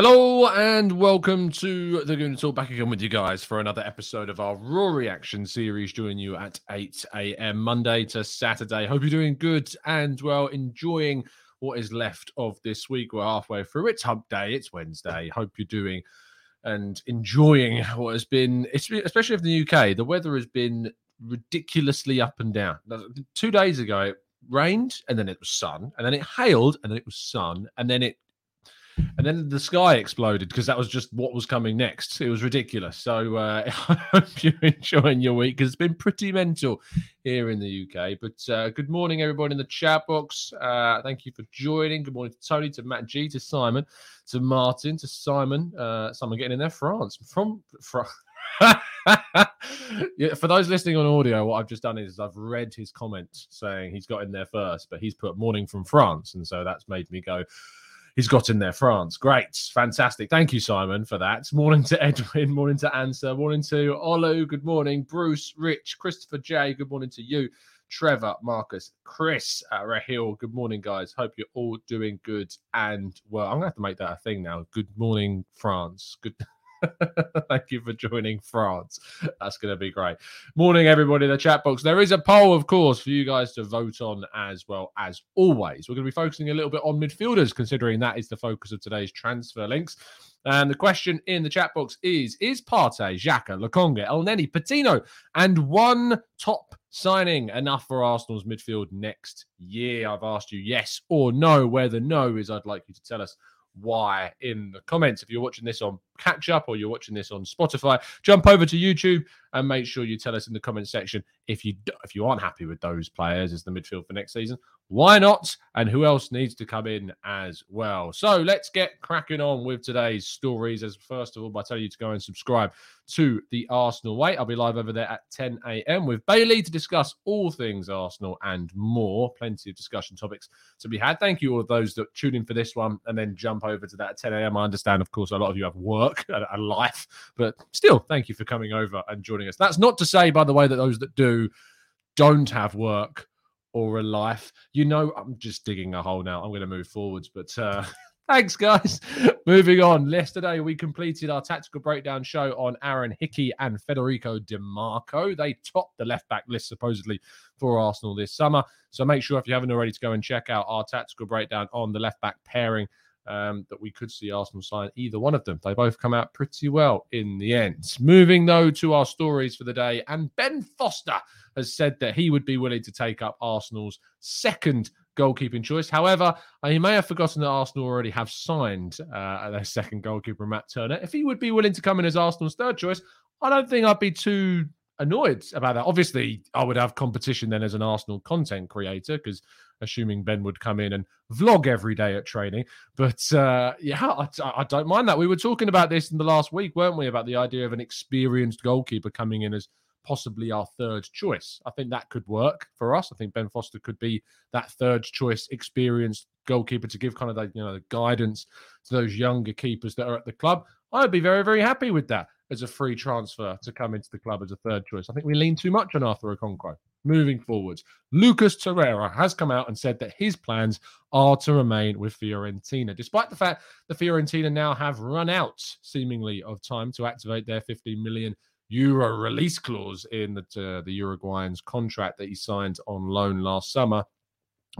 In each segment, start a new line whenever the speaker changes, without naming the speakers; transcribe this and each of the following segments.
Hello and welcome to the Gooner Talk. Back again with you guys for another episode of our Raw Reaction series. Joining you at 8 a.m. Monday to Saturday. Hope you're doing good and well, enjoying what is left of this week. We're halfway through. It's Hump Day. It's Wednesday. Hope you're doing and enjoying what has been, especially in the UK. The weather has been ridiculously up and down. Two days ago, it rained and then it was sun, and then it hailed and then it was sun, and then it and then the sky exploded because that was just what was coming next. It was ridiculous. So uh, I hope you're enjoying your week because it's been pretty mental here in the UK. But uh, good morning, everybody in the chat box. Uh, thank you for joining. Good morning to Tony, to Matt G, to Simon, to Martin, to Simon. Uh, someone getting in there, France from from. yeah, for those listening on audio, what I've just done is I've read his comment saying he's got in there first, but he's put morning from France, and so that's made me go he's got in there France. Great, fantastic. Thank you, Simon, for that. Morning to Edwin, morning to Answer, morning to Olu, good morning. Bruce, Rich, Christopher J, good morning to you. Trevor, Marcus, Chris, uh, Rahil, good morning, guys. Hope you're all doing good and well. I'm gonna have to make that a thing now. Good morning, France. Good. Thank you for joining France. That's going to be great. Morning, everybody in the chat box. There is a poll, of course, for you guys to vote on as well as always. We're going to be focusing a little bit on midfielders, considering that is the focus of today's transfer links. And the question in the chat box is Is Partey, Xhaka, Lokonga, Elneny, Patino, and one top signing enough for Arsenal's midfield next year? I've asked you yes or no. Where the no is, I'd like you to tell us why in the comments. If you're watching this on catch up or you're watching this on Spotify, jump over to YouTube and make sure you tell us in the comment section if you if you aren't happy with those players as the midfield for next season. Why not? And who else needs to come in as well? So let's get cracking on with today's stories. As first of all, by telling you to go and subscribe to the Arsenal Way. I'll be live over there at 10 a.m. with Bailey to discuss all things Arsenal and more. Plenty of discussion topics to be had. Thank you all of those that tune in for this one and then jump over to that at 10 a.m. I understand, of course, a lot of you have work and a life, but still, thank you for coming over and joining us. That's not to say, by the way, that those that do don't have work or a life. You know, I'm just digging a hole now. I'm going to move forwards, but uh, thanks, guys. Moving on. Yesterday, we completed our tactical breakdown show on Aaron Hickey and Federico Di Marco. They topped the left back list supposedly for Arsenal this summer. So make sure if you haven't already to go and check out our tactical breakdown on the left back pairing. Um, that we could see Arsenal sign either one of them. They both come out pretty well in the end. Moving though to our stories for the day, and Ben Foster has said that he would be willing to take up Arsenal's second goalkeeping choice. However, he may have forgotten that Arsenal already have signed uh, their second goalkeeper, Matt Turner. If he would be willing to come in as Arsenal's third choice, I don't think I'd be too annoyed about that. Obviously, I would have competition then as an Arsenal content creator because assuming Ben would come in and vlog every day at training. But uh, yeah, I, I, don't mind that. We were talking about this in the last week, weren't we? About the idea of an experienced goalkeeper coming in as possibly our third choice. I think that could work for us. I think Ben Foster could be that third choice experienced goalkeeper to give kind of you know the guidance to those younger keepers that are at the club. I'd be very, very happy with that as a free transfer to come into the club as a third choice. I think we lean too much on Arthur Okonkwo. Moving forwards, Lucas Torreira has come out and said that his plans are to remain with Fiorentina, despite the fact that Fiorentina now have run out, seemingly, of time to activate their 15 million euro release clause in the, uh, the Uruguayan's contract that he signed on loan last summer.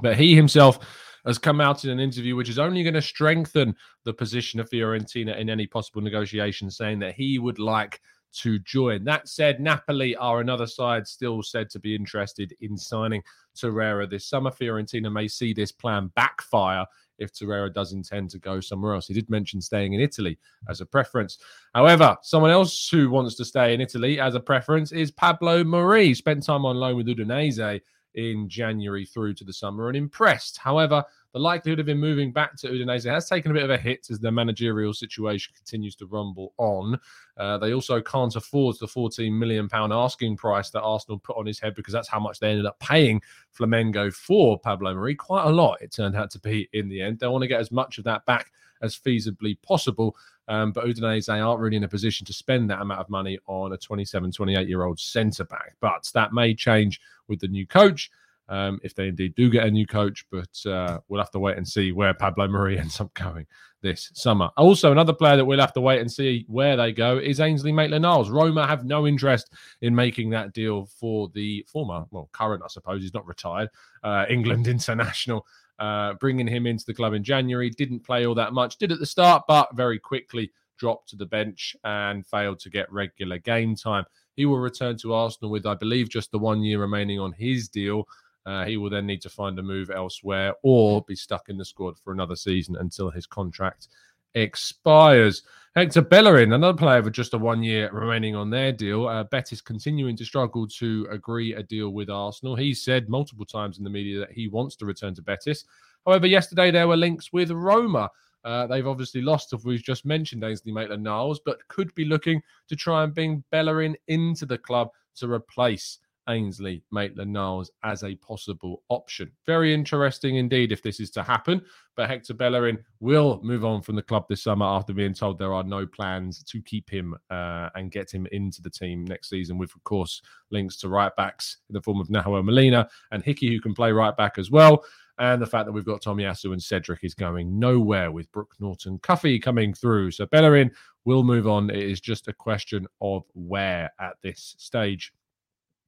But he himself has come out in an interview which is only going to strengthen the position of Fiorentina in any possible negotiation, saying that he would like to join. That said, Napoli are another side still said to be interested in signing Torreira this summer. Fiorentina may see this plan backfire if Torreira does intend to go somewhere else. He did mention staying in Italy as a preference. However, someone else who wants to stay in Italy as a preference is Pablo Mari. Spent time on loan with Udinese in January through to the summer and impressed. However, the likelihood of him moving back to Udinese has taken a bit of a hit as the managerial situation continues to rumble on. Uh, they also can't afford the 14 million pound asking price that Arsenal put on his head because that's how much they ended up paying Flamengo for Pablo Mari. Quite a lot, it turned out to be in the end. They want to get as much of that back as feasibly possible. Um, but Udinese aren't really in a position to spend that amount of money on a 27, 28 year old centre back. But that may change with the new coach um, if they indeed do get a new coach. But uh, we'll have to wait and see where Pablo Mari ends up going this summer. Also, another player that we'll have to wait and see where they go is Ainsley Maitland-Niles. Roma have no interest in making that deal for the former, well, current, I suppose, he's not retired, uh, England international. Uh, bringing him into the club in January, didn't play all that much, did at the start, but very quickly dropped to the bench and failed to get regular game time. He will return to Arsenal with, I believe, just the one year remaining on his deal. Uh, he will then need to find a move elsewhere or be stuck in the squad for another season until his contract expires. Hector Bellerin, another player with just a one year remaining on their deal. Uh, Betis continuing to struggle to agree a deal with Arsenal. He said multiple times in the media that he wants to return to Betis. However, yesterday there were links with Roma. Uh, they've obviously lost, as we've just mentioned, Ainsley Maitland Niles, but could be looking to try and bring Bellerin into the club to replace Ainsley Maitland Niles as a possible option. Very interesting indeed if this is to happen. But Hector Bellerin will move on from the club this summer after being told there are no plans to keep him uh, and get him into the team next season, with, of course, links to right backs in the form of Nahuel Molina and Hickey, who can play right back as well. And the fact that we've got Tomiyasu and Cedric is going nowhere with Brooke Norton Cuffy coming through. So Bellerin will move on. It is just a question of where at this stage.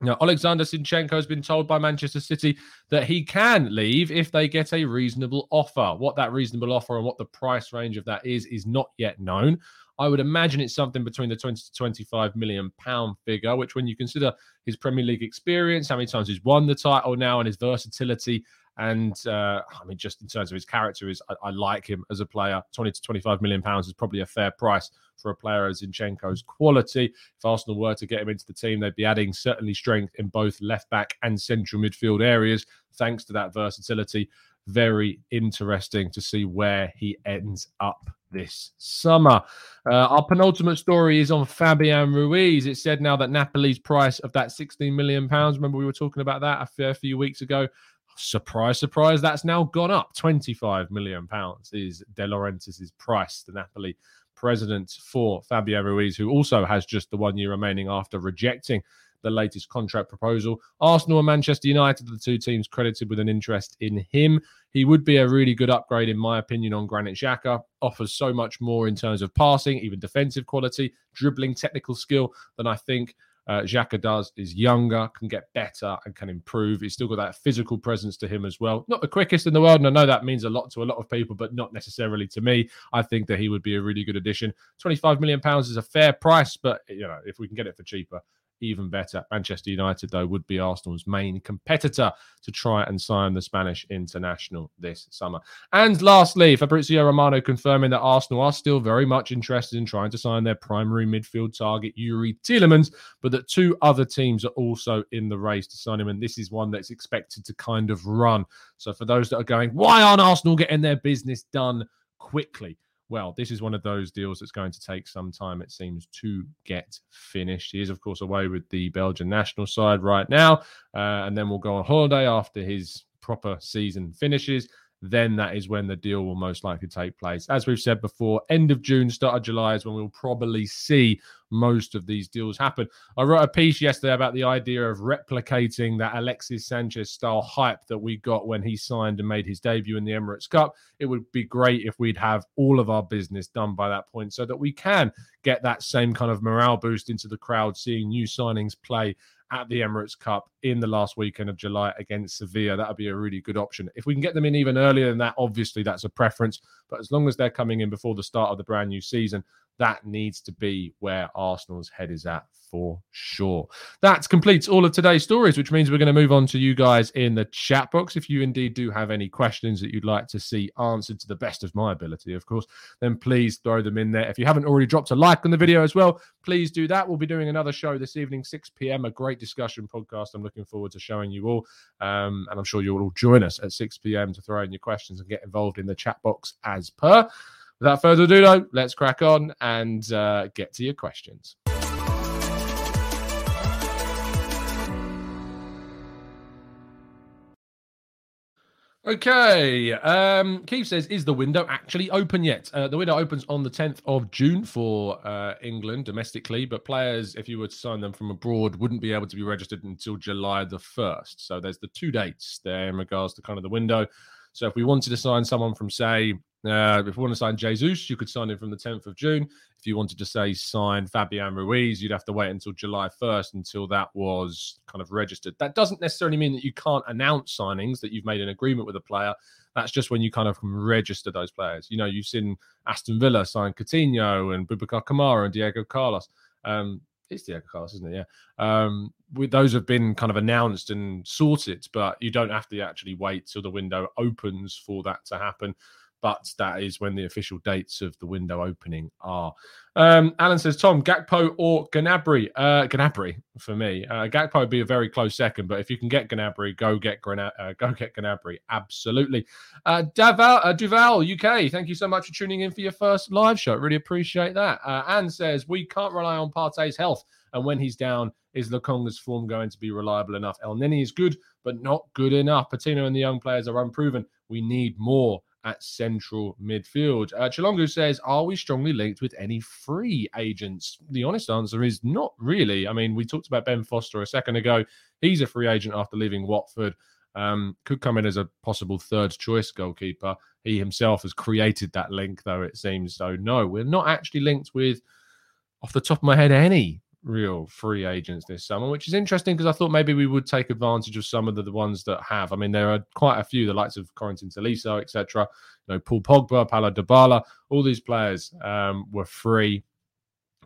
Now, Alexander Zinchenko has been told by Manchester City that he can leave if they get a reasonable offer. What that reasonable offer and what the price range of that is, is not yet known. I would imagine it's something between the 20 to 25 million pound figure, which, when you consider his Premier League experience, how many times he's won the title now, and his versatility, and uh, I mean, just in terms of his character, is I, I, like him as a player. 20 to 25 million pounds is probably a fair price for a player of Zinchenko's quality. If Arsenal were to get him into the team, they'd be adding certainly strength in both left back and central midfield areas, thanks to that versatility. Very interesting to see where he ends up this summer. Uh, our penultimate story is on Fabian Ruiz. It said now that Napoli's price of that 16 million pounds. Remember, we were talking about that a fair few weeks ago surprise, surprise, that's now gone up. 25 million pounds is De Laurentiis' price, the Napoli president for Fabian Ruiz, who also has just the one year remaining after rejecting the latest contract proposal. Arsenal and Manchester United are the two teams credited with an interest in him. He would be a really good upgrade, in my opinion, on Granit Xhaka. Offers so much more in terms of passing, even defensive quality, dribbling, technical skill than I think uh, Xhaka does is younger, can get better, and can improve. He's still got that physical presence to him as well. Not the quickest in the world, and I know that means a lot to a lot of people, but not necessarily to me. I think that he would be a really good addition. Twenty-five million pounds is a fair price, but you know if we can get it for cheaper, even better. Manchester United, though, would be Arsenal's main competitor to try and sign the Spanish international this summer. And lastly, Fabrizio Romano confirming that Arsenal are still very much interested in trying to sign their primary midfield target, Youri Tielemans, but that two other teams are also in the race to sign him. And this is one that's expected to kind of run. So for those that are going, why aren't Arsenal getting their business done quickly? Well, this is one of those deals that's going to take some time, it seems, to get finished. He is, of course, away with the Belgian national side right now, uh, and then we'll go on holiday after his proper season finishes. Then that is when the deal will most likely take place. As we've said before, end of June, start of July is when we'll probably see most of these deals happen. I wrote a piece yesterday about the idea of replicating that Alexis Sanchez style hype that we got when he signed and made his debut in the Emirates Cup. It would be great if we'd have all of our business done by that point so that we can get that same kind of morale boost into the crowd, seeing new signings play at the Emirates Cup in the last weekend of July against Sevilla. That would be a really good option. If we can get them in even earlier than that, obviously that's a preference. But as long as they're coming in before the start of the brand new season, that needs to be where Arsenal's head is at for sure. That completes all of today's stories, which means we're going to move on to you guys in the chat box. If you indeed do have any questions that you'd like to see answered to the best of my ability, of course, then please throw them in there. If you haven't already dropped a like on the video as well, please do that. We'll be doing another show this evening, 6 p.m., a great discussion podcast. I'm looking forward to showing you all. Um, and I'm sure you'll all join us at 6 p.m. to throw in your questions and get involved in the chat box as per. Without further ado, though, let's crack on and uh, get to your questions. Okay. Um, Keith says, is the window actually open yet? Uh, the window opens on the 10th of June for uh, England domestically, but players, if you were to sign them from abroad, wouldn't be able to be registered until July the 1st. So there's the two dates there in regards to kind of the window. So if we wanted to sign someone from, say, uh, if you want to sign Jesus, you could sign him from the 10th of June. If you wanted to say sign Fabian Ruiz, you'd have to wait until July 1st until that was kind of registered. That doesn't necessarily mean that you can't announce signings that you've made an agreement with a player. That's just when you kind of register those players. You know, you've seen Aston Villa sign Coutinho and Boubacar Kamara and Diego Carlos. Um, it's Diego Carlos, isn't it? Yeah. Um, with, those have been kind of announced and sorted, but you don't have to actually wait till the window opens for that to happen but that is when the official dates of the window opening are. Um, Alan says, Tom, Gakpo or Gnabry? Uh, for me. Uh, Gakpo would be a very close second, but if you can get Gnabry, go get Grana- uh, go get Gnabry. Absolutely. Uh, Daval, uh, Duval, UK, thank you so much for tuning in for your first live show. Really appreciate that. Uh, Anne says, we can't rely on Partey's health. And when he's down, is Lokonga's form going to be reliable enough? Elneny is good, but not good enough. Patino and the young players are unproven. We need more at central midfield. Uh, Chalongu says, Are we strongly linked with any free agents? The honest answer is not really. I mean, we talked about Ben Foster a second ago. He's a free agent after leaving Watford. Um, could come in as a possible third choice goalkeeper. He himself has created that link, though, it seems. So, no, we're not actually linked with, off the top of my head, any real free agents this summer, which is interesting because I thought maybe we would take advantage of some of the, the ones that have. I mean, there are quite a few, the likes of Corentin Tolisso, etc. You know, Paul Pogba, Paulo Dybala, all these players um, were free.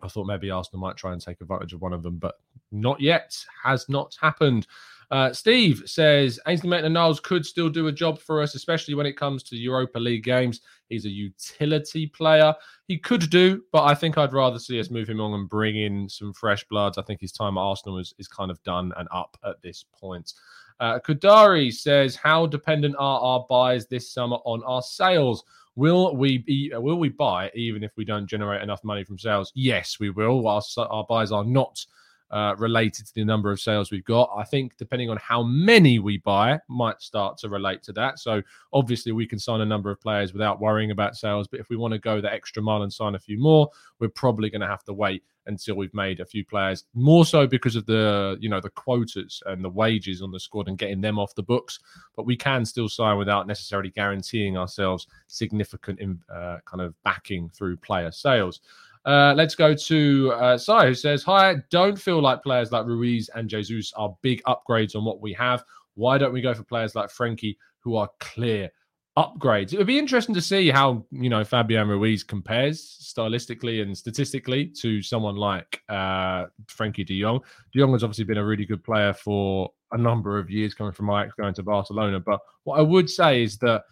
I thought maybe Arsenal might try and take advantage of one of them, but not yet. Has not happened. Uh, Steve says Ainsley Maitland-Niles could still do a job for us, especially when it comes to Europa League games. He's a utility player. He could do, but I think I'd rather see us move him on and bring in some fresh bloods. I think his time at Arsenal is, is kind of done and up at this point. Uh, Kudari says, "How dependent are our buys this summer on our sales? Will we be? Will we buy even if we don't generate enough money from sales? Yes, we will. Our, our buys are not." Uh, related to the number of sales we've got. I think depending on how many we buy, might start to relate to that. So obviously we can sign a number of players without worrying about sales. But if we want to go the extra mile and sign a few more, we're probably going to have to wait until we've made a few players more so because of the you know the quotas and the wages on the squad and getting them off the books but we can still sign without necessarily guaranteeing ourselves significant uh, kind of backing through player sales uh, let's go to uh, Sai, who says, Hi, don't feel like players like Ruiz and Jesus are big upgrades on what we have. Why don't we go for players like Frankie, who are clear upgrades? It would be interesting to see how, you know, Fabian Ruiz compares stylistically and statistically to someone like uh, Frenkie de Jong. De Jong has obviously been a really good player for a number of years coming from Ajax going to Barcelona. But what I would say is that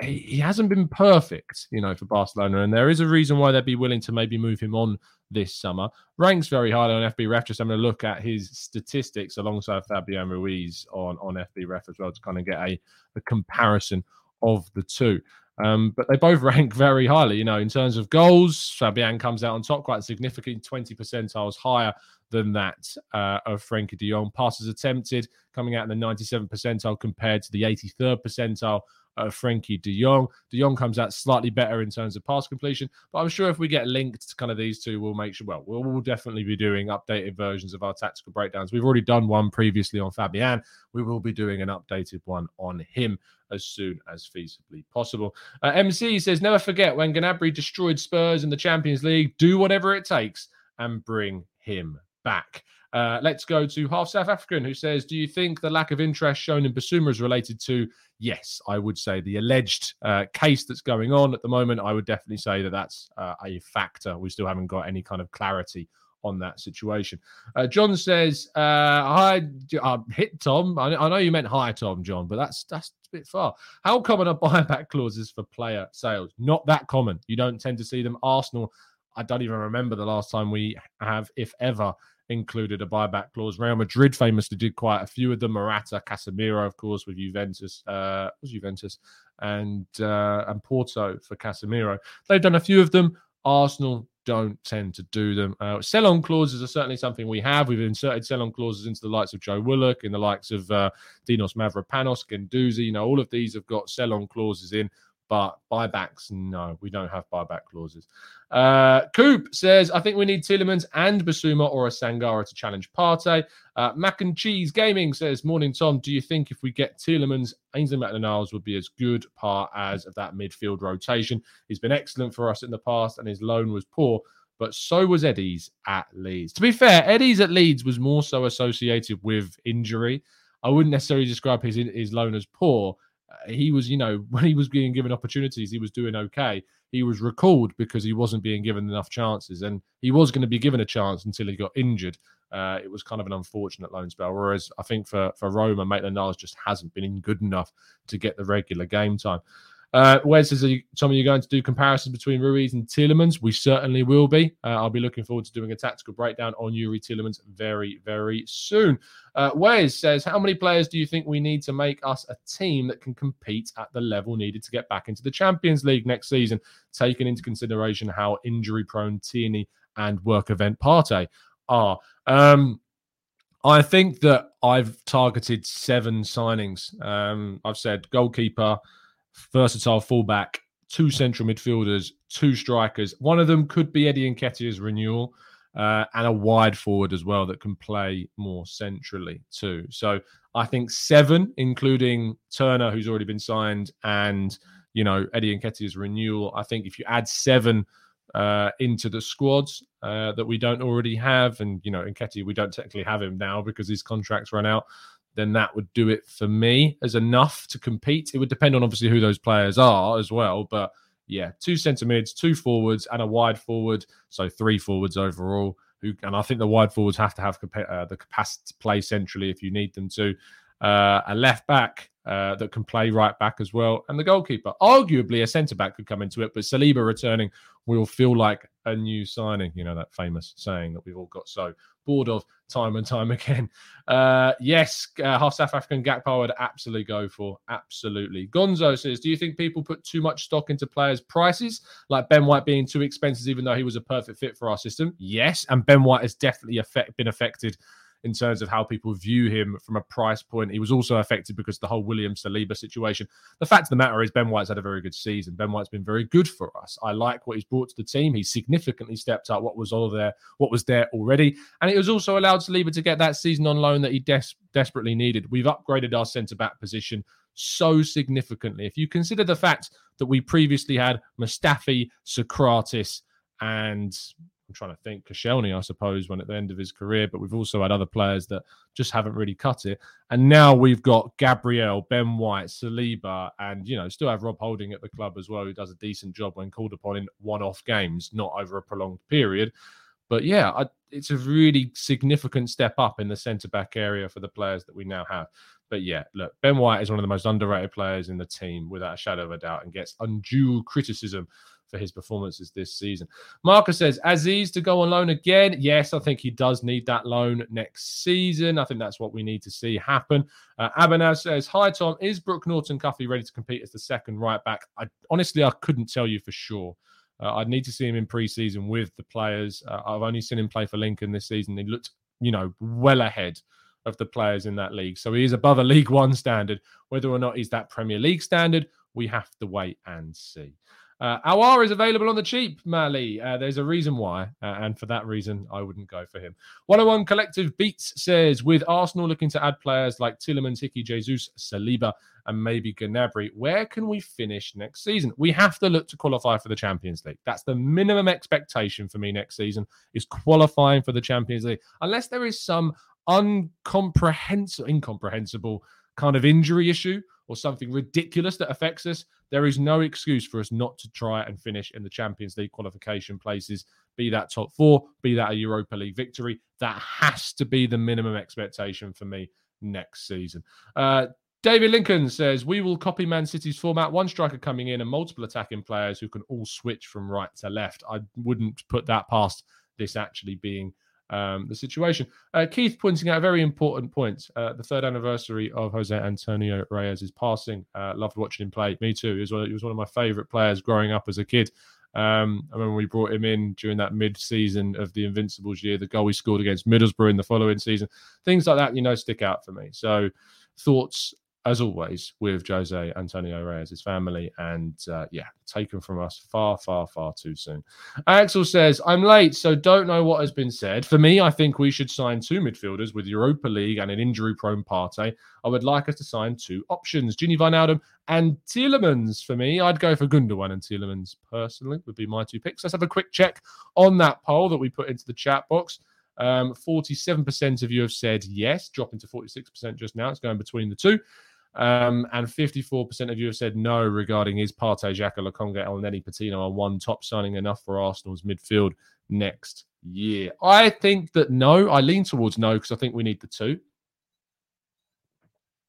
he, hasn't been perfect, you know, for Barcelona, and there is a reason why they'd be willing to maybe move him on this summer. Ranks very highly on FB Ref. Just having a look at his statistics alongside Fabian Ruiz on on FB Ref as well to kind of get a, a comparison of the two. Um, but they both rank very highly. You know, in terms of goals, Fabian comes out on top quite significant, 20 percentiles higher than that uh, of Frenkie de Jong. Passes attempted coming out in the 97th percentile compared to the 83rd percentile uh, Frenkie de Jong. De Jong comes out slightly better in terms of pass completion, but I'm sure if we get linked to kind of these two, we'll make sure, well, we'll, we'll definitely be doing updated versions of our tactical breakdowns. We've already done one previously on Fabian. We will be doing an updated one on him as soon as feasibly possible. Uh, MC says, never forget when Gnabry destroyed Spurs in the Champions League, do whatever it takes and bring him back. Uh, let's go to half South African who says, Do you think the lack of interest shown in Bissouma is related to? Yes, I would say the alleged uh, case that's going on at the moment. I would definitely say that that's uh, a factor. We still haven't got any kind of clarity on that situation. Uh, John says, uh, "Hi, uh, hit Tom. I, I, know you meant hi, Tom, John, but that's that's a bit far. How common are buyback clauses for player sales? Not that common. You don't tend to see them. Arsenal. I don't even remember the last time we have, if ever, included a buyback clause. Real Madrid famously did quite a few of them. Morata, Casemiro, of course, with Juventus, uh, was Juventus, and uh, and Porto for Casemiro. They've done a few of them. Arsenal don't tend to do them. Uh, sell-on clauses are certainly something we have. We've inserted sell-on clauses into the likes of Joe Willock, in the likes of uh, Dinos Mavropanos, Guendouzi. You know, all of these have got sell-on clauses in but buybacks, no, we don't have buyback clauses. Uh, Coop says, I think we need Tielemans and Bissouma or a Sangaré to challenge Partey. Uh, Mac and Cheese Gaming says, Morning, Tom. Do you think if we get Tielemans, Ainsley Maitland-Niles would be as good part as of that midfield rotation? He's been excellent for us in the past and his loan was poor, but so was Eddie's at Leeds. To be fair, Eddie's at Leeds was more so associated with injury. I wouldn't necessarily describe his, his loan as poor he was, you know, when he was being given opportunities, he was doing okay. He was recalled because he wasn't being given enough chances, and he was going to be given a chance until he got injured. Uh, it was kind of an unfortunate loan spell. Whereas I think for for Roma, Maitland Niles just hasn't been in good enough to get the regular game time. Uh, Wes says, Tommy, you're going to do comparisons between Ruiz and Tielemans? We certainly will be. Uh, I'll be looking forward to doing a tactical breakdown on Youri Tielemans very, very soon. Uh, Wes says, how many players do you think we need to make us a team that can compete at the level needed to get back into the Champions League next season, taking into consideration how injury prone Tierney and work event Partey are? Um, I think that I've targeted seven signings. Um, I've said goalkeeper, versatile fullback, two central midfielders, two strikers. One of them could be Eddie Nketiah's renewal, uh, and a wide forward as well that can play more centrally too. So I think seven, including Turner, who's already been signed, and you know Eddie Nketiah's renewal. I think if you add seven uh, into the squads uh, that we don't already have, and you know Nketiah, we don't technically have him now because his contracts run out then that would do it for me as enough to compete. It would depend on obviously who those players are as well, but yeah, two centre mids, two forwards, and a wide forward, so three forwards overall. Who and I think the wide forwards have to have uh, the capacity to play centrally if you need them to. Uh, a left back uh, that can play right back as well, and the goalkeeper. Arguably, a centre back could come into it, but Saliba returning will feel like a new signing. You know that famous saying that we've all got so bored of time and time again. Uh, yes, uh, half South African Gakpo would absolutely go for. Absolutely. Gonzo says, Do you think people put too much stock into players' prices, like Ben White being too expensive, even though he was a perfect fit for our system? Yes. And Ben White has definitely been affected in terms of how people view him from a price point. He was also affected because the whole William Saliba situation. The fact of the matter is, Ben White's had a very good season. Ben White's been very good for us. I like what he's brought to the team. He's significantly stepped up what was all there, what was there already, and it was also allowed Saliba to get that season on loan that he des- desperately needed. We've upgraded our centre back position so significantly. If you consider the fact that we previously had Mustafi, Sokratis, and I'm trying to think Koscielny, I suppose, when at the end of his career, but we've also had other players that just haven't really cut it. And now we've got Gabriel, Ben White, Saliba, and you know, still have Rob Holding at the club as well, who does a decent job when called upon in one-off games, not over a prolonged period. But yeah, I, it's a really significant step up in the centre back area for the players that we now have. But yeah, look, Ben White is one of the most underrated players in the team without a shadow of a doubt and gets undue criticism for his performances this season. Marcus says, Aziz to go on loan again. Yes, I think he does need that loan next season. I think that's what we need to see happen. Uh, Abanaz says, Hi, Tom. Is Brooke Norton Cuffy ready to compete as the second right back? I, honestly, I couldn't tell you for sure. Uh, I'd need to see him in preseason with the players. Uh, I've only seen him play for Lincoln this season. He looked, you know, well ahead of the players in that league. So he is above a League One standard. Whether or not he's that Premier League standard we have to wait and see. Uh, Aouar is available on the cheap, Mali. Uh, there's a reason why, uh, and for that reason, I wouldn't go for him. 101 Collective Beats says, with Arsenal looking to add players like Tielemans, Hickey, Jesus, Saliba, and maybe Gnabry, where can we finish next season? We have to look to qualify for the Champions League. That's the minimum expectation for me next season is qualifying for the Champions League, unless there is some uncomprehensible, incomprehensible kind of injury issue or something ridiculous that affects us, there is no excuse for us not to try and finish in the Champions League qualification places, be that top four, be that a Europa League victory. That has to be the minimum expectation for me next season. Uh, David Lincoln says, We will copy Man City's format, one striker coming in and multiple attacking players who can all switch from right to left. I wouldn't put that past this actually being um, the situation. Uh, Keith pointing out a very important point. Uh, the third anniversary of Jose Antonio Reyes' passing. Uh, loved watching him play. Me too. He was one, he was one of my favourite players growing up as a kid. Um, I remember we brought him in during that mid-season of the Invincibles year. The goal he scored against Middlesbrough in the following season. Things like that, you know, stick out for me. So thoughts as always, with Jose Antonio Reyes, his family, and uh, yeah, taken from us far, far, far too soon. Axel says, I'm late, so don't know what has been said. For me, I think we should sign two midfielders with Europa League and an injury prone Partey. I would like us to sign two options, Gini Wijnaldum and Tielemans. For me, I'd go for Gundogan and Tielemans personally, would be my two picks. Let's have a quick check on that poll that we put into the chat box. Um, 47% of you have said yes, dropping to 46% just now. It's going between the two. Um, and 54% of you have said no regarding his Partey, Xhaka, Lokonga, Elneny, Patino are one top signing enough for Arsenal's midfield next year. I think that no. I lean towards no because I think we need the two.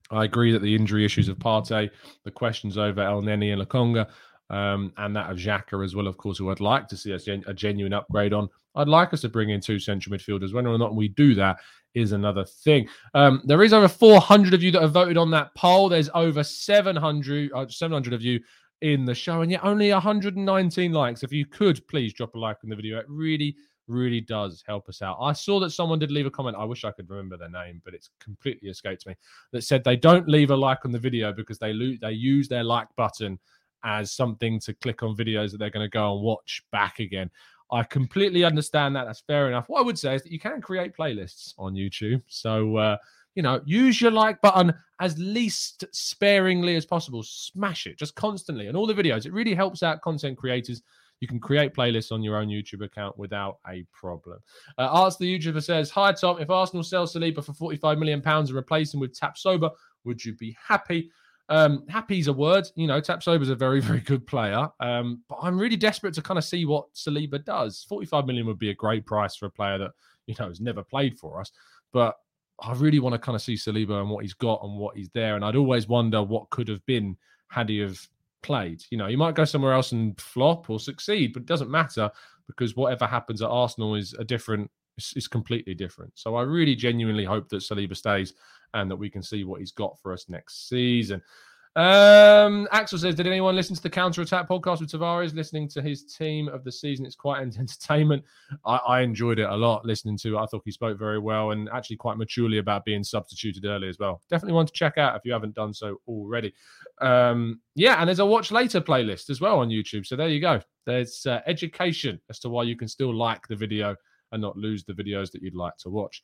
I agree that the injury issues of Partey, the questions over Elneny and Lokonga, um, and that of Xhaka as well, of course, who I'd like to see a, gen- a genuine upgrade on. I'd like us to bring in two central midfielders. Whether or not we do that is another thing. Um, there is over 400 of you that have voted on that poll. There's over 700, uh, 700 of you in the show, and yet only 119 likes. If you could please drop a like on the video, it really, really does help us out. I saw that someone did leave a comment. I wish I could remember their name, but it's completely escaped me. That said they don't leave a like on the video because they lo- they use their like button as something to click on videos that they're going to go and watch back again. I completely understand that. That's fair enough. What I would say is that you can create playlists on YouTube. So, uh, you know, use your like button as least sparingly as possible. Smash it just constantly on all the videos. It really helps out content creators. You can create playlists on your own YouTube account without a problem. Uh, Arts the YouTuber says, Hi, Tom. If Arsenal sells Saliba for £45 million and replace him with Tapsoba, would you be happy? Um, happy's a word. You know, Tapsoba's a very, very good player. Um, but I'm really desperate to kind of see what Saliba does. 45 million would be a great price for a player that, you know, has never played for us. But I really want to kind of see Saliba and what he's got and what he's there. And I'd always wonder what could have been had he have played. You know, he might go somewhere else and flop or succeed, but it doesn't matter because whatever happens at Arsenal is a different it's, completely different. So I really genuinely hope that Saliba stays and that we can see what he's got for us next season. Um, Axel says, Did anyone listen to the Counter Attack podcast with Tavares? Listening to his team of the season, it's quite entertainment. I, I, enjoyed it a lot listening to it. I thought he spoke very well and actually quite maturely about being substituted early as well. Definitely one to check out if you haven't done so already. Um, yeah, and there's a watch later playlist as well on YouTube. So there you go. There's uh, education as to why you can still like the video and not lose the videos that you'd like to watch.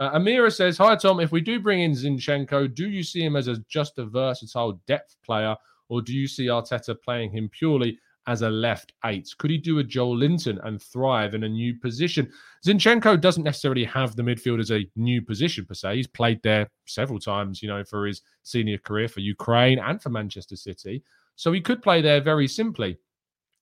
Uh, Amira says, Hi, Tom. If we do bring in Zinchenko, do you see him as a, just a versatile depth player, or do you see Arteta playing him purely as a left eight? Could he do a Joelinton and thrive in a new position? Zinchenko doesn't necessarily have the midfield as a new position per se. He's played there several times, you know, for his senior career for Ukraine and for Manchester City. So he could play there very simply.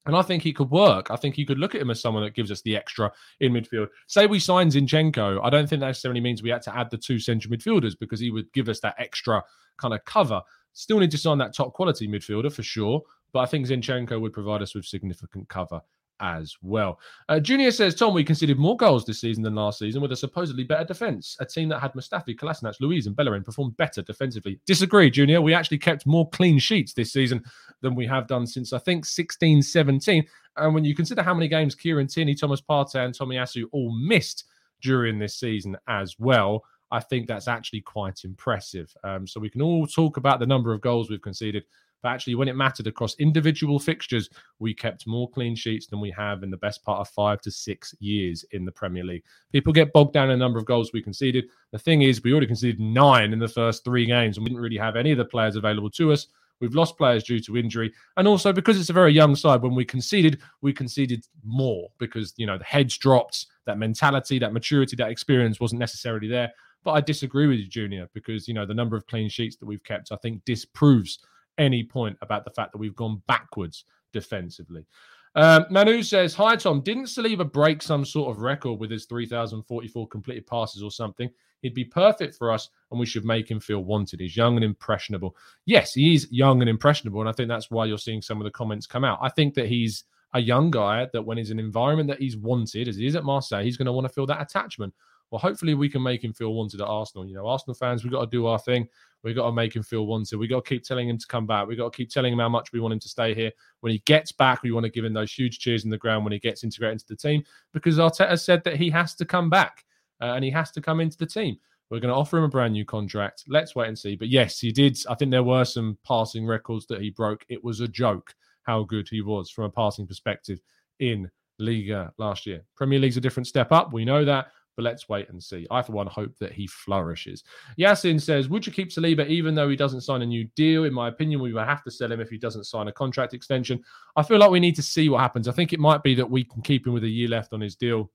And I think he could work. I think you could look at him as someone that gives us the extra in midfield. Say we sign Zinchenko, I don't think that necessarily means we had to add the two central midfielders because he would give us that extra kind of cover. Still need to sign that top quality midfielder for sure, but I think Zinchenko would provide us with significant cover as well. Uh, Junior says, Tom, we conceded more goals this season than last season with a supposedly better defence. A team that had Mustafi, Kolasinac, Luiz, and Bellerin performed better defensively. Disagree, Junior. We actually kept more clean sheets this season than we have done since, I think, 16 17. And when you consider how many games Kieran Tierney, Thomas Partey, and Tomiyasu all missed during this season as well, I think that's actually quite impressive. Um, so we can all talk about the number of goals we've conceded But actually, when it mattered across individual fixtures, we kept more clean sheets than we have in the best part of five to six years in the Premier League. People get bogged down in the number of goals we conceded. The thing is, we already conceded nine in the first three games, and we didn't really have any of the players available to us. We've lost players due to injury. And also because it's a very young side, when we conceded, we conceded more because, you know, the heads dropped, that mentality, that maturity, that experience wasn't necessarily there. But I disagree with you, Junior, because, you know, the number of clean sheets that we've kept, I think, disproves any point about the fact that we've gone backwards defensively. Um, Manu says, Hi, Tom. Didn't Saliba break some sort of record with his 3,044 completed passes or something? He'd be perfect for us, and we should make him feel wanted. He's young and impressionable. Yes, he is young and impressionable, and I think that's why you're seeing some of the comments come out. I think that he's a young guy that when he's in an environment that he's wanted, as he is at Marseille, he's going to want to feel that attachment. Well, hopefully we can make him feel wanted at Arsenal. You know, Arsenal fans, we've got to do our thing. We've got to make him feel wanted. We've got to keep telling him to come back. We've got to keep telling him how much we want him to stay here. When he gets back, we want to give him those huge cheers in the ground when he gets integrated into the team because Arteta said that he has to come back uh, and he has to come into the team. We're going to offer him a brand new contract. Let's wait and see. But yes, he did. I think there were some passing records that he broke. It was a joke how good he was from a passing perspective in Liga last year. Premier League's a different step up. We know that, but let's wait and see. I, for one, hope that he flourishes. Yasin says, Would you keep Saliba even though he doesn't sign a new deal? In my opinion, we will have to sell him if he doesn't sign a contract extension. I feel like we need to see what happens. I think it might be that we can keep him with a year left on his deal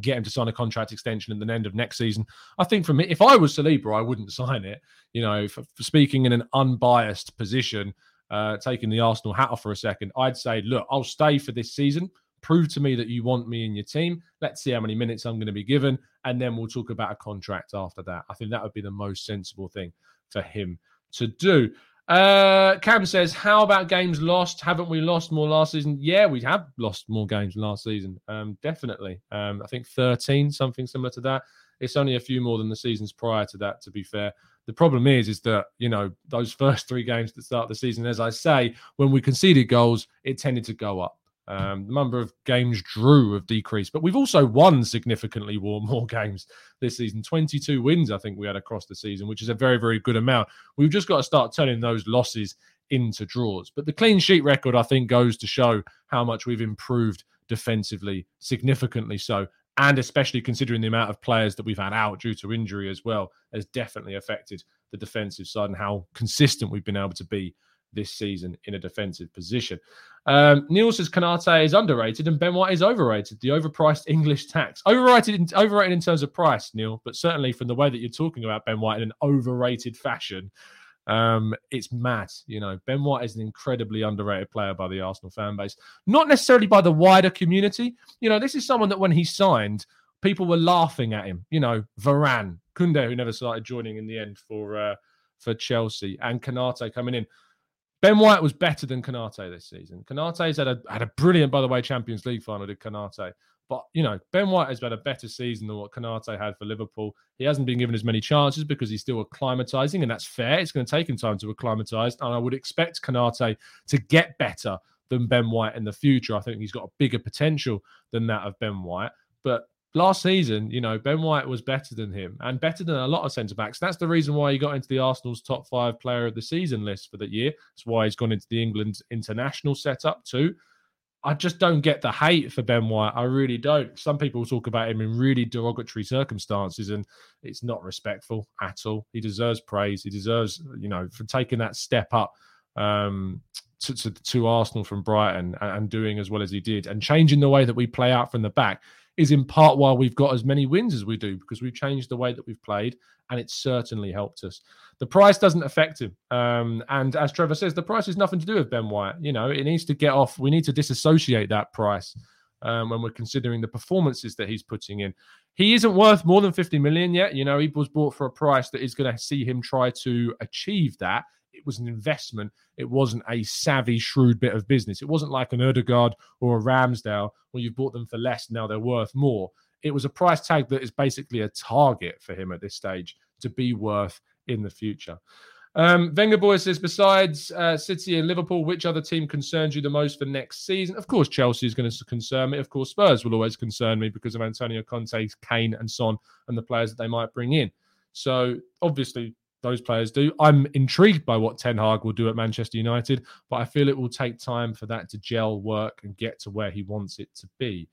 get him to sign a contract extension at the end of next season. I think for me, if I was Saliba, I wouldn't sign it. You know, for, for speaking in an unbiased position, uh, taking the Arsenal hat off for a second, I'd say, look, I'll stay for this season. Prove to me that you want me in your team. Let's see how many minutes I'm going to be given, and then we'll talk about a contract after that. I think that would be the most sensible thing for him to do. Uh, Cam says, "How about games lost? Haven't we lost more last season? Yeah, we have lost more games last season. Um, definitely. Um, I think 13, something similar to that. It's only a few more than the seasons prior to that. To be fair, the problem is, is that you know those first three games that start the season, as I say, when we conceded goals, it tended to go up. Um, the number of games drew have decreased, but we've also won significantly more, more games this season. 22 wins, I think we had across the season, which is a very, very good amount. We've just got to start turning those losses into draws. But the clean sheet record, I think, goes to show how much we've improved defensively, significantly so. And especially considering the amount of players that we've had out due to injury as well, has definitely affected the defensive side and how consistent we've been able to be this season in a defensive position. Um, Neil says Konate is underrated and Ben White is overrated. The overpriced English tax. Overrated in, overrated in terms of price, Neil, but certainly from the way that you're talking about Ben White in an overrated fashion, um, it's mad. You know, Ben White is an incredibly underrated player by the Arsenal fan base, not necessarily by the wider community. You know, this is someone that when he signed, people were laughing at him. You know, Varane, Kunde, who never started joining in the end for uh, for Chelsea, and Konate coming in. Ben White was better than Konate this season. Konate's had a had a brilliant, by the way, Champions League final, did Konate. But you know, Ben White has had a better season than what Konate had for Liverpool. He hasn't been given as many chances because he's still acclimatizing, and that's fair. It's going to take him time to acclimatize, and I would expect Konate to get better than Ben White in the future. I think he's got a bigger potential than that of Ben White. But last season, you know, Ben White was better than him and better than a lot of centre backs. That's the reason why he got into the Arsenal's top five player of the season list for that year. That's why he's gone into the England international setup too. I just don't get the hate for Ben White. I really don't. Some people talk about him in really derogatory circumstances, and it's not respectful at all. He deserves praise. He deserves, you know, for taking that step up um, to, to, to Arsenal from Brighton and, and doing as well as he did, and changing the way that we play out from the back is in part why we've got as many wins as we do because we've changed the way that we've played and it's certainly helped us. The price doesn't affect him. Um, and as Trevor says, the price has nothing to do with Ben White. You know, it needs to get off. We need to disassociate that price um, when we're considering the performances that he's putting in. He isn't worth more than 50 million yet. You know, he was bought for a price that is going to see him try to achieve that it was an investment. It wasn't a savvy, shrewd bit of business. It wasn't like an Odegaard or a Ramsdale where you've bought them for less, now they're worth more. It was a price tag that is basically a target for him at this stage to be worth in the future. Um, Wenger Boy says, besides uh, City and Liverpool, which other team concerns you the most for next season? Of course, Chelsea is going to concern me. Of course, Spurs will always concern me because of Antonio Conte, Kane, and Son, and the players that they might bring in. So, obviously, those players do. I'm intrigued by what Ten Hag will do at Manchester United, but I feel it will take time for that to gel, work, and get to where he wants it to be.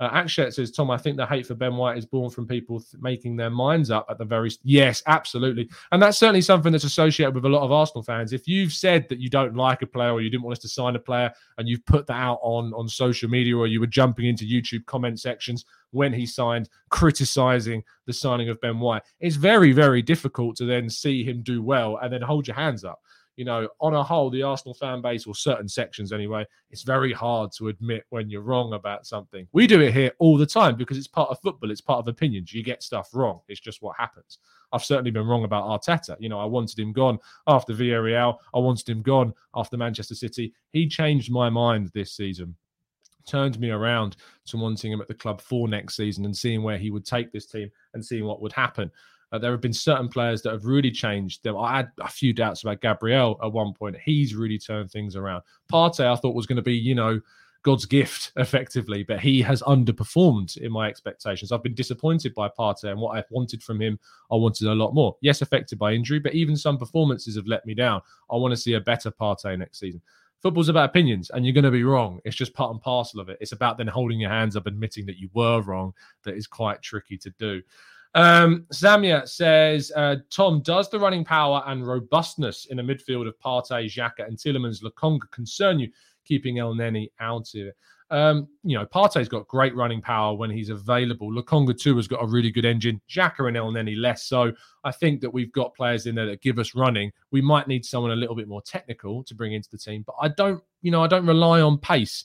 Uh, Akshet says, Tom, I think the hate for Ben White is born from people th- making their minds up at the very. Yes, absolutely. And that's certainly something that's associated with a lot of Arsenal fans. If you've said that you don't like a player or you didn't want us to sign a player and you've put that out on, on social media or you were jumping into YouTube comment sections when he signed, criticizing the signing of Ben White, it's very, very difficult to then see him do well and then hold your hands up you know, on a whole, the Arsenal fan base, or certain sections anyway, it's very hard to admit when you're wrong about something. We do it here all the time because it's part of football, it's part of opinions. You get stuff wrong, it's just what happens. I've certainly been wrong about Arteta. You know, I wanted him gone after Villarreal, I wanted him gone after Manchester City. He changed my mind this season turned me around to wanting him at the club for next season and seeing where he would take this team and seeing what would happen. Uh, there have been certain players that have really changed them. I had a few doubts about Gabriel at one point. He's really turned things around. Partey, I thought was going to be, you know, God's gift effectively, but he has underperformed in my expectations. I've been disappointed by Partey and what I wanted from him. I wanted a lot more. Yes, affected by injury, but even some performances have let me down. I want to see a better Partey next season. Football's about opinions, and you're going to be wrong. It's just part and parcel of it. It's about then holding your hands up, admitting that you were wrong. That is quite tricky to do. Um, Zamia says, uh, Tom, does the running power and robustness in a midfield of Partey, Xhaka, and Tielemans Lokonga concern you, keeping Elneny out here? Um, you know, Partey's got great running power when he's available. Lokonga too has got a really good engine. Xhaka and Elneny less so. I think that we've got players in there that give us running. We might need someone a little bit more technical to bring into the team, but I don't, you know, I don't rely on pace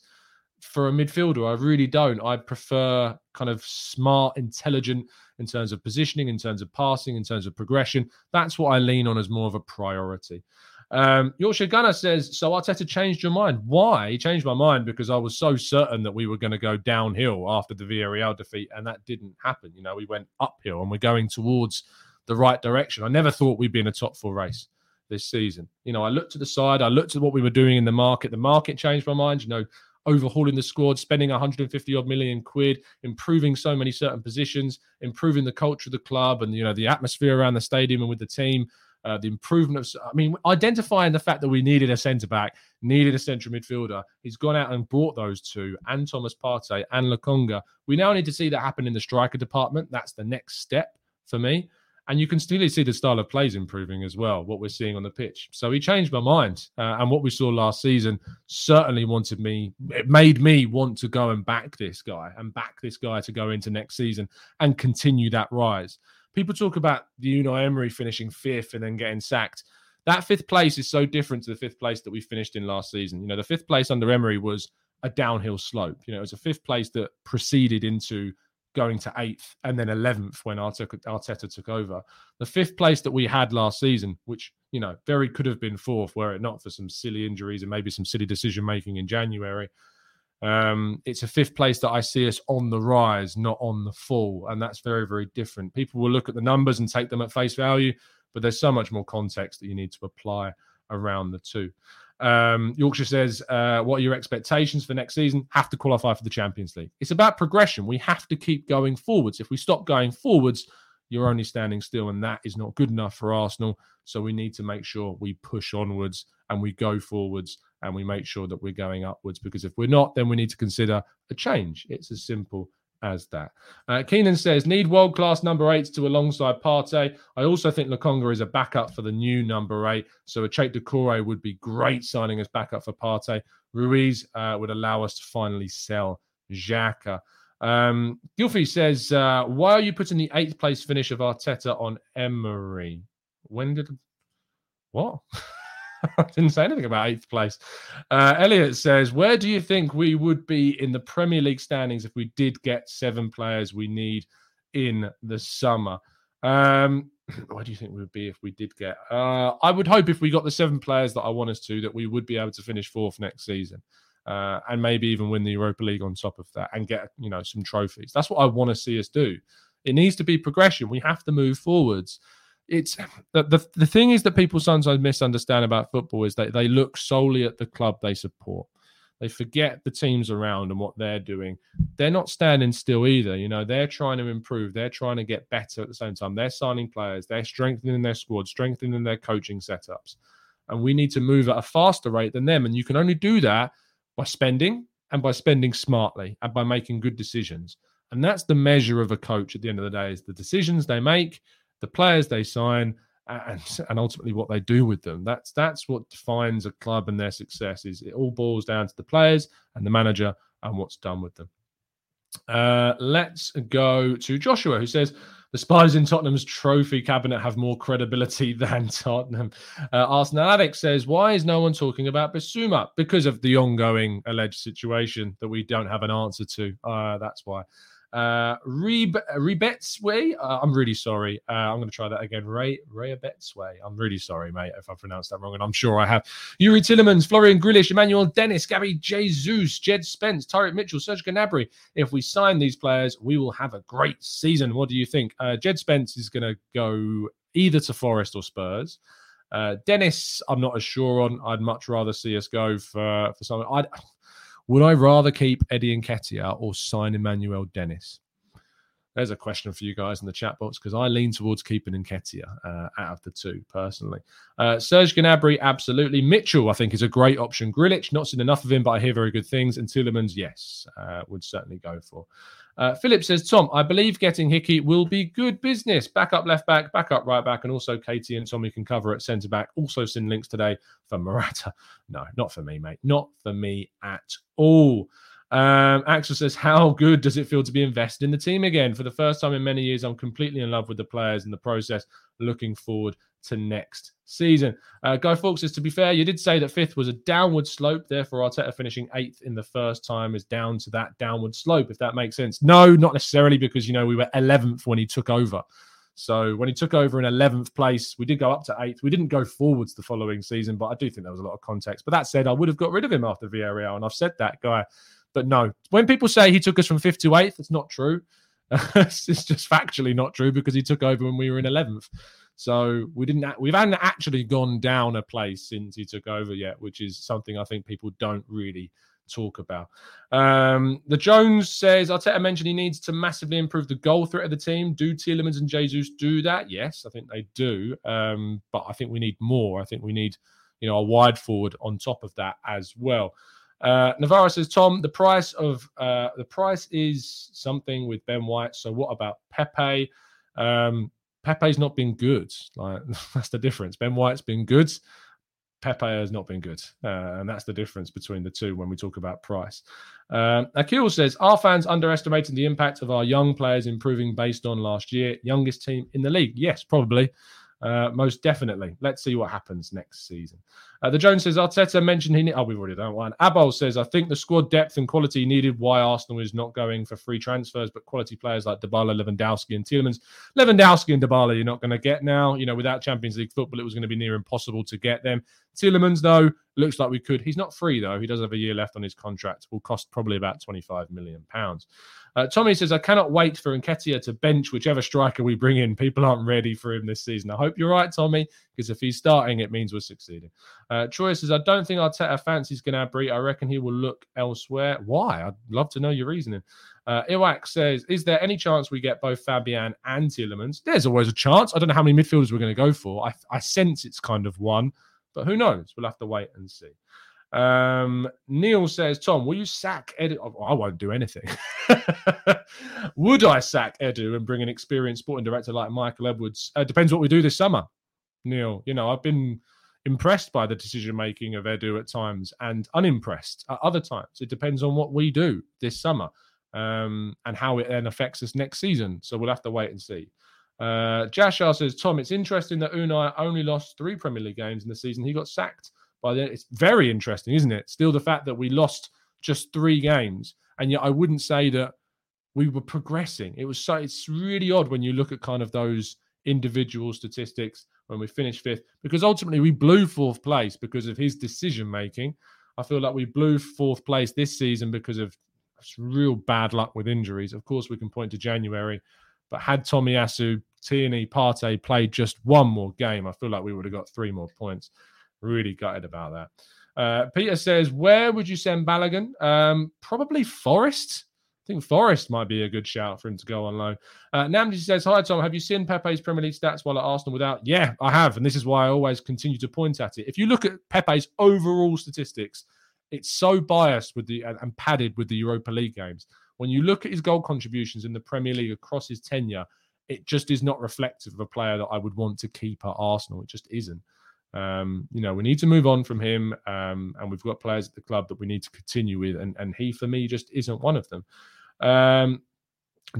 for a midfielder. I really don't. I prefer kind of smart, intelligent in terms of positioning, in terms of passing, in terms of progression. That's what I lean on as more of a priority. Um, Yorkshire Gunner says, So Arteta changed your mind. Why? He changed my mind because I was so certain that we were going to go downhill after the Villarreal defeat, and that didn't happen. You know, we went uphill and we're going towards the right direction. I never thought we'd be in a top four race this season. You know, I looked to the side, I looked at what we were doing in the market. The market changed my mind. You know, overhauling the squad, spending 150 odd million quid, improving so many certain positions, improving the culture of the club and you know the atmosphere around the stadium and with the team. Uh, the improvement of, I mean, identifying the fact that we needed a centre back, needed a central midfielder. He's gone out and brought those two, and Thomas Partey and Lokonga. We now need to see that happen in the striker department. That's the next step for me. And you can still see the style of plays improving as well, what we're seeing on the pitch. So he changed my mind. Uh, and what we saw last season certainly wanted me, it made me want to go and back this guy and back this guy to go into next season and continue that rise. People talk about the Unai Emery finishing fifth and then getting sacked. That fifth place is so different to the fifth place that we finished in last season. You know, the fifth place under Emery was a downhill slope. You know, it was a fifth place that proceeded into going to eighth and then 11th when Arteta, took over. The fifth place that we had last season, which, you know, very could have been fourth were it not for some silly injuries and maybe some silly decision making in January. Um, it's a fifth place that I see us on the rise, not on the fall. And that's very, very different. People will look at the numbers and take them at face value, but there's so much more context that you need to apply around the two. Um, Yorkshire says, uh, What are your expectations for next season? Have to qualify for the Champions League. It's about progression. We have to keep going forwards. If we stop going forwards, you're only standing still, and that is not good enough for Arsenal. So we need to make sure we push onwards and we go forwards and we make sure that we're going upwards. Because if we're not, then we need to consider a change. It's as simple as that. Uh, Keenan says, need world class number eights to alongside Partey. I also think Lokonga is a backup for the new number eight. So a Cheick Doucouré would be great signing as backup for Partey. Ruiz uh, would allow us to finally sell Xhaka. Um, Gilfy says, uh, why are you putting the eighth place finish of Arteta on Emery? When did. What? I didn't say anything about eighth place. Uh, Elliot says, Where do you think we would be in the Premier League standings if we did get seven players we need in the summer? Um, where do you think we would be if we did get? Uh, I would hope if we got the seven players that I want us to, that we would be able to finish fourth next season. Uh, and maybe even win the Europa League on top of that and get you know some trophies. That's what I want to see us do. It needs to be progression. We have to move forwards it's the, the the thing is that people sometimes misunderstand about football is that they look solely at the club they support. They forget the teams around and what they're doing. They're not standing still either. You know, they're trying to improve. They're trying to get better at the same time. They're signing players. They're strengthening their squad, strengthening their coaching setups. And we need to move at a faster rate than them. And you can only do that by spending and by spending smartly and by making good decisions. And that's the measure of a coach at the end of the day is the decisions they make, the players they sign, and, and ultimately what they do with them. That's that's what defines a club and their success. Is it all boils down to the players and the manager and what's done with them. Uh, let's go to Joshua, who says the spies in Tottenham's trophy cabinet have more credibility than Tottenham. Uh, Arsenal Addict says, Why is no one talking about Bissouma? Because of the ongoing alleged situation that we don't have an answer to. Uh, that's why. Uh, Rebetsway. Uh, I'm really sorry. Uh, I'm going to try that again. Ray Rebetsway. I'm really sorry, mate, if I pronounced that wrong, and I'm sure I have. Youri Tielemans, Florian Grillitsch, Emmanuel Dennis, Gabby Jesus, Jed Spence, Tyrick Mitchell, Serge Gnabry. If we sign these players, we will have a great season. What do you think? Uh, Jed Spence is going to go either to Forest or Spurs. Uh, Dennis, I'm not as sure on. I'd much rather see us go for for someone. I'd would I rather keep Eddie and Nketiah or sign Emmanuel Dennis? There's a question for you guys in the chat box because I lean towards keeping Nketiah uh, out of the two personally. Uh, Serge Gnabry, absolutely. Mitchell, I think, is a great option. Grillitsch, not seen enough of him, but I hear very good things. And Tielemans, yes, uh, would certainly go for. Uh, Philip says, Tom, I believe getting Hickey will be good business. Backup left back, backup right back, and also Katie and Tommy can cover at centre back. Also, send links today for Morata. No, not for me, mate. Not for me at all. Um, Axel says, How good does it feel to be invested in the team again? For the first time in many years, I'm completely in love with the players and the process. Looking forward to next season. Uh, Guy Fawkes says, to be fair, you did say that fifth was a downward slope. Therefore, Arteta finishing eighth in the first time is down to that downward slope, if that makes sense. No, not necessarily because, you know, we were 11th when he took over. So when he took over in 11th place, we did go up to eighth. We didn't go forwards the following season, but I do think there was a lot of context. But that said, I would have got rid of him after Villarreal, and I've said that, Guy. But no, when people say he took us from fifth to eighth, it's not true. it's just factually not true because he took over when we were in 11th. So we didn't we haven't actually gone down a place since he took over yet, which is something I think people don't really talk about. Um, the Jones says Arteta mentioned he needs to massively improve the goal threat of the team. Do Tielemans and Jesus do that? Yes, I think they do. Um, but I think we need more. I think we need, you know, a wide forward on top of that as well. Uh, Navarro says, Tom, the price of uh, the price is something with Ben White. So what about Pepe? Um, Pepe's not been good. Like that's the difference. Ben White's been good. Pepe has not been good, uh, and that's the difference between the two when we talk about price. Um, Akil says, "Are fans underestimating the impact of our young players improving based on last year? Youngest team in the league? Yes, probably. Uh, most definitely. Let's see what happens next season. Uh, the Jones says Arteta mentioned he. Ne- oh, we've already done one. Abol says I think the squad depth and quality needed why Arsenal is not going for free transfers, but quality players like Dybala, Lewandowski, and Tielemans. Lewandowski and Dybala, you're not going to get now. You know, without Champions League football, it was going to be near impossible to get them. Tielemans, though, looks like we could. He's not free though. He does have a year left on his contract. Will cost probably about 25 million pounds. Uh, Tommy says, I cannot wait for Nketiah to bench whichever striker we bring in. People aren't ready for him this season. I hope you're right, Tommy, because if he's starting, it means we're succeeding. Uh, Troy says, I don't think Arteta fancies Gnabry. I reckon he will look elsewhere. Why? I'd love to know your reasoning. Uh, Iwak says, Is there any chance we get both Fabian and Tielemans? There's always a chance. I don't know how many midfielders we're going to go for. I, I sense it's kind of one, but who knows? We'll have to wait and see. Um, Neil says, Tom, will you sack Edu? Oh, I won't do anything. Would I sack Edu and bring an experienced sporting director like Michael Edwards? Uh, depends what we do this summer, Neil. You know, I've been impressed by the decision making of Edu at times and unimpressed at other times. It depends on what we do this summer um, and how it then affects us next season. So we'll have to wait and see. Uh, Jashar says, Tom, it's interesting that Unai only lost three Premier League games in the season. He got sacked by the it's very interesting, isn't it? Still, the fact that we lost just three games, and yet I wouldn't say that we were progressing. It was so it's really odd when you look at kind of those individual statistics when we finished fifth, because ultimately we blew fourth place because of his decision making. I feel like we blew fourth place this season because of real bad luck with injuries. Of course, we can point to January, but had Tomiyasu, Tierney, Partey played just one more game, I feel like we would have got three more points. Really gutted about that. Uh, Peter says, Where would you send Balogun? Um, probably Forest. I think Forest might be a good shout for him to go on loan. Uh, Namdi says, Hi, Tom. Have you seen Pepe's Premier League stats while at Arsenal without? Yeah, I have. And this is why I always continue to point at it. If you look at Pepe's overall statistics, it's so biased with the and padded with the Europa League games. When you look at his goal contributions in the Premier League across his tenure, it just is not reflective of a player that I would want to keep at Arsenal. It just isn't. Um, you know, we need to move on from him, um, and we've got players at the club that we need to continue with, and and he for me just isn't one of them. Um,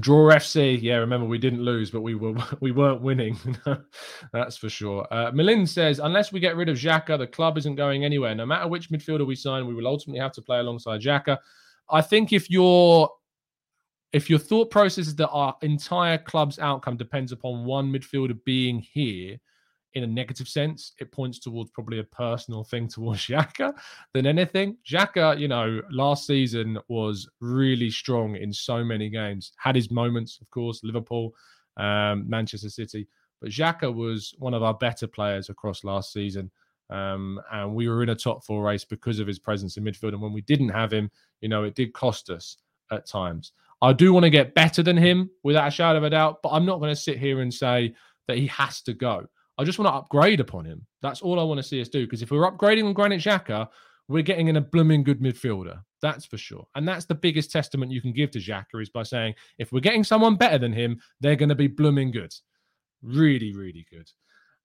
Draw FC, yeah. Remember, we didn't lose, but we were we weren't winning. That's for sure. Uh, Melin says, unless we get rid of Xhaka, the club isn't going anywhere. No matter which midfielder we sign, we will ultimately have to play alongside Xhaka. I think if your if your thought process is that our entire club's outcome depends upon one midfielder being here, in a negative sense, it points towards probably a personal thing towards Xhaka than anything. Xhaka, you know, last season was really strong in so many games. Had his moments, of course, Liverpool, um, Manchester City, but Xhaka was one of our better players across last season. Um, and we were in a top four race because of his presence in midfield. And when we didn't have him, you know, it did cost us at times. I do want to get better than him without a shadow of a doubt, but I'm not going to sit here and say that he has to go. I just want to upgrade upon him. That's all I want to see us do. Because if we're upgrading on Granit Xhaka, we're getting in a blooming good midfielder. That's for sure. And that's the biggest testament you can give to Xhaka is by saying, if we're getting someone better than him, they're going to be blooming good. Really, really good.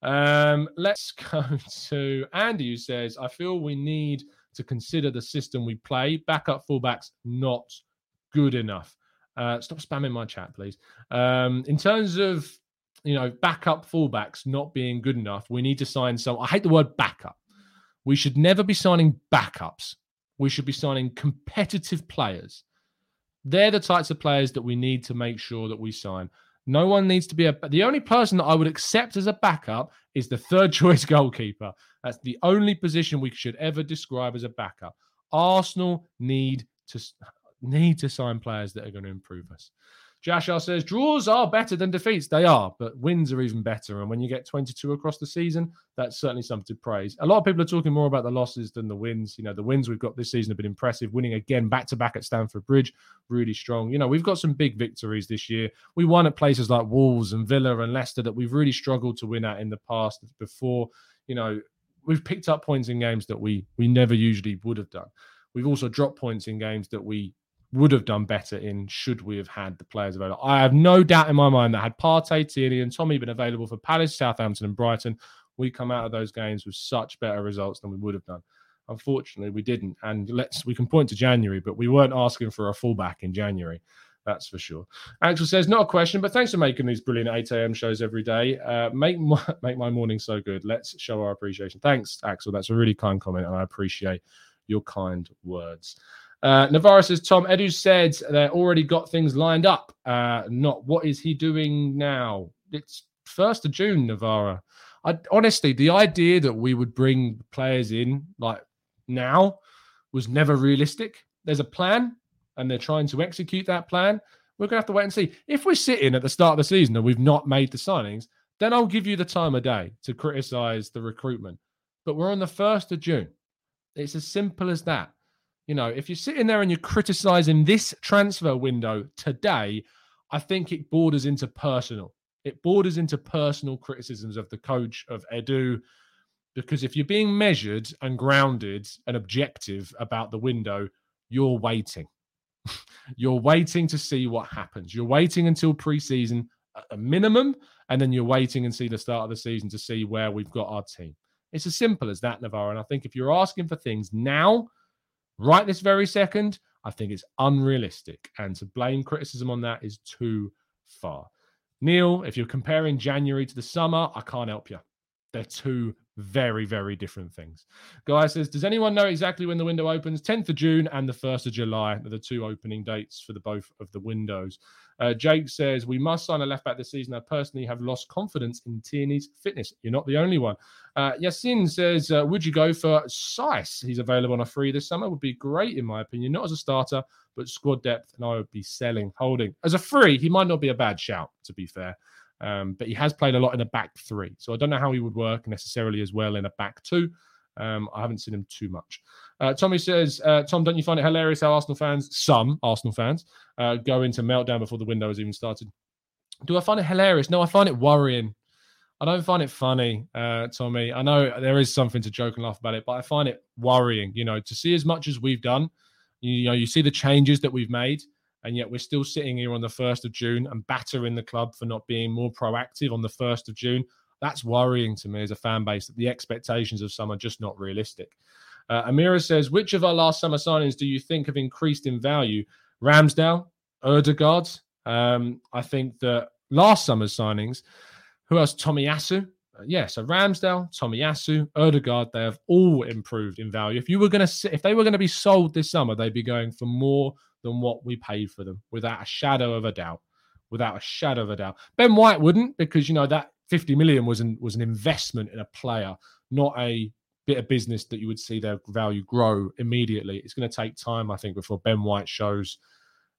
Um, let's go to Andy, who says, I feel we need to consider the system we play. Backup fullbacks, not good enough. Uh, stop spamming my chat, please. Um, in terms of you know, backup fullbacks not being good enough, we need to sign some. I hate the word backup. We should never be signing backups. We should be signing competitive players. They're the types of players that we need to make sure that we sign. No one needs to be a. The only person that I would accept as a backup is the third choice goalkeeper. That's the only position we should ever describe as a backup. Arsenal need to need to sign players that are going to improve us. Jashar says draws are better than defeats. They are, but wins are even better. And when you get 22 across the season, that's certainly something to praise. A lot of people are talking more about the losses than the wins. You know, the wins we've got this season have been impressive. Winning again back to back at Stamford Bridge, really strong. You know, we've got some big victories this year. We won at places like Wolves and Villa and Leicester that we've really struggled to win at in the past before. You know, we've picked up points in games that we we never usually would have done. We've also dropped points in games that we would have done better in should we have had the players available. I have no doubt in my mind that had Partey, Tierney, and Tommy been available for Palace, Southampton, and Brighton, we come out of those games with such better results than we would have done. Unfortunately, we didn't. And let's we can point to January, but we weren't asking for a fullback in January. That's for sure. Axel says, not a question, but thanks for making these brilliant 8 a.m. shows every day. Uh, make my, make my morning so good. Let's show our appreciation. Thanks, Axel. That's a really kind comment, and I appreciate your kind words. Uh, Navarro says, Tom, Edu said they already got things lined up. Uh, not what is he doing now? It's 1st of June, Navarro. I, honestly, the idea that we would bring players in like now was never realistic. There's a plan and they're trying to execute that plan. We're going to have to wait and see. If we're sitting at the start of the season and we've not made the signings, then I'll give you the time of day to criticize the recruitment. But we're on the 1st of June. It's as simple as that. You know, if you're sitting there and you're criticizing this transfer window today, I think it borders into personal. It borders into personal criticisms of the coach of Edu. Because if you're being measured and grounded and objective about the window, you're waiting. you're waiting to see what happens. You're waiting until preseason at a minimum, and then you're waiting and see the start of the season to see where we've got our team. It's as simple as that, Navarro. And I think if you're asking for things now, right this very second, I think it's unrealistic. And to blame criticism on that is too far. Neil, if you're comparing January to the summer, I can't help you. They're two very, very different things. Guy says, Does anyone know exactly when the window opens? 10th of June and the 1st of July are the two opening dates for the both of the windows. Uh, Jake says, We must sign a left back this season. I personally have lost confidence in Tierney's fitness. You're not the only one. Uh, says, uh, Would you go for Saïss? He's available on a free this summer. Would be great, in my opinion. Not as a starter, but squad depth. And I would be selling, holding. As a free, he might not be a bad shout, to be fair. Um, but he has played a lot in a back three. So I don't know how he would work necessarily as well in a back two. Um, I haven't seen him too much. Uh, Tommy says, uh, Tom, don't you find it hilarious how Arsenal fans, some Arsenal fans, uh, go into meltdown before the window has even started? Do I find it hilarious? No, I find it worrying. I don't find it funny, uh, Tommy. I know there is something to joke and laugh about it, but I find it worrying. You know, to see as much as we've done, you, you know, you see the changes that we've made, and yet we're still sitting here on the first of June and battering the club for not being more proactive on the first of June. That's worrying to me as a fan base that the expectations of some are just not realistic. Uh, Amira says, which of our last summer signings do you think have increased in value? Ramsdale, Odegaard. Um, I think that last summer's signings, who else? Tomiyasu. Uh, yeah, so Ramsdale, Tomiyasu, Odegaard, they have all improved in value. If you were going to, if they were going to be sold this summer, they'd be going for more than what we paid for them, without a shadow of a doubt. Without a shadow of a doubt. Ben White wouldn't, because you know that 50 million was an was an investment in a player, not a bit of business that you would see their value grow immediately. It's going to take time, I think, before Ben White shows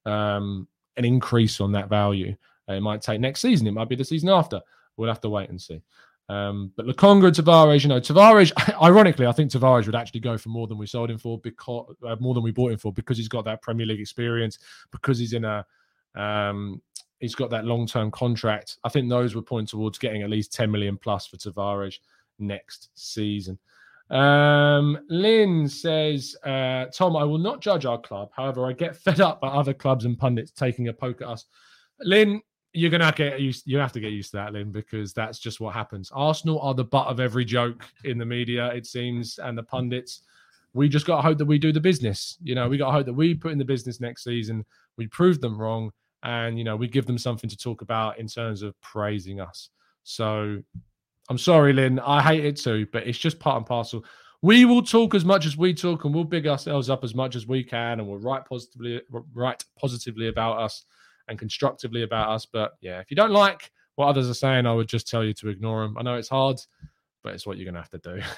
um, an increase on that value. Uh, it might take next season. It might be the season after. We'll have to wait and see. Um, but Lokonga and Tavares, you know, Tavares, ironically, I think Tavares would actually go for more than we sold him for because uh, more than we bought him for because he's got that Premier League experience, because he's in a um, he's got that long term contract. I think those would point towards getting at least 10 million plus for Tavares next season. Um, Lynn says, uh, Tom, I will not judge our club. However, I get fed up by other clubs and pundits taking a poke at us. Lynn, you're gonna get used. You have to get used to that, Lynn, because that's just what happens. Arsenal are the butt of every joke in the media, it seems, and the pundits. We just got to hope that we do the business. You know, we got to hope that we put in the business next season. We prove them wrong, and you know, we give them something to talk about in terms of praising us. So, I'm sorry, Lynn. I hate it too, but it's just part and parcel. We will talk as much as we talk, and we'll big ourselves up as much as we can, and we'll write positively, write positively about us and constructively about us. But yeah, if you don't like what others are saying, I would just tell you to ignore them. I know it's hard, but it's what you're going to have to do.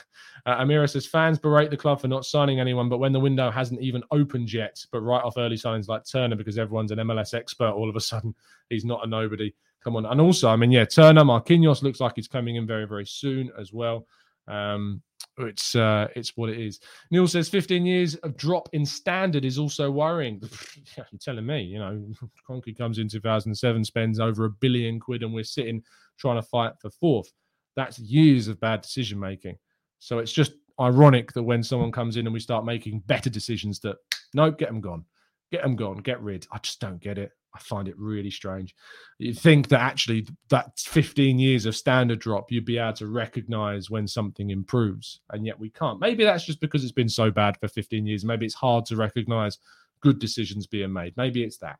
Uh, Amira says fans berate the club for not signing anyone, but when the window hasn't even opened yet, but write off early signings like Turner because everyone's an MLS expert, all of a sudden he's not a nobody. Come on. And also, I mean, yeah, Turner, Marquinhos looks like he's coming in very, very soon as well. Um, it's uh, it's what it is. Neil says 15 years of drop in standard is also worrying. You're telling me, you know, Kroenke comes in 2007, spends over a billion quid, and we're sitting trying to fight for fourth. That's years of bad decision making. So it's just ironic that when someone comes in and we start making better decisions, that nope, get them gone, get them gone, get rid. I just don't get it. I find it really strange. You think that actually that 15 years of standard drop, you'd be able to recognize when something improves, and yet we can't. Maybe that's just because it's been so bad for 15 years. Maybe it's hard to recognize good decisions being made. Maybe it's that.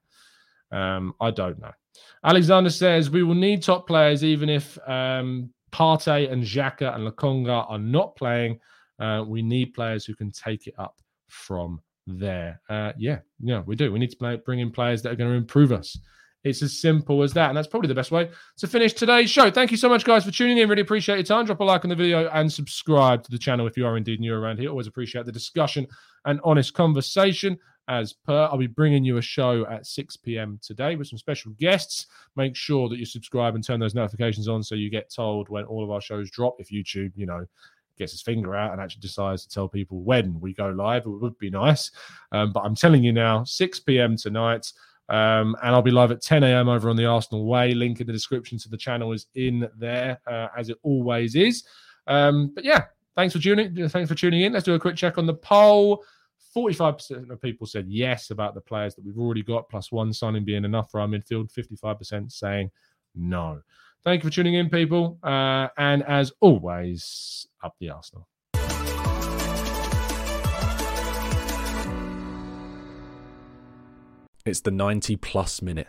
Um, I don't know. Alexander says we will need top players even if um, Partey and Xhaka and Lokonga are not playing. Uh, we need players who can take it up from there. Uh, yeah, yeah, we do. We need to play, bring in players that are going to improve us. It's as simple as that. And that's probably the best way to finish today's show. Thank you so much, guys, for tuning in. Really appreciate your time. Drop a like on the video and subscribe to the channel if you are indeed new around here. Always appreciate the discussion and honest conversation. As per, I'll be bringing you a show at 6 p.m. today with some special guests. Make sure that you subscribe and turn those notifications on so you get told when all of our shows drop. If YouTube, you know, gets his finger out and actually decides to tell people when we go live. It would be nice. Um, but I'm telling you now, 6 p.m. tonight. Um, and I'll be live at 10 a.m. over on the Arsenal Way. Link in the description to the channel is in there, uh, as it always is. Um, but yeah, thanks for tuning. Thanks for tuning in. Let's do a quick check on the poll. 45% of people said yes about the players that we've already got, plus one signing being enough for our midfield. 55% saying no. Thank you for tuning in, people. Uh, and as always, up the Arsenal.
It's the 90 plus minute.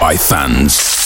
by fans.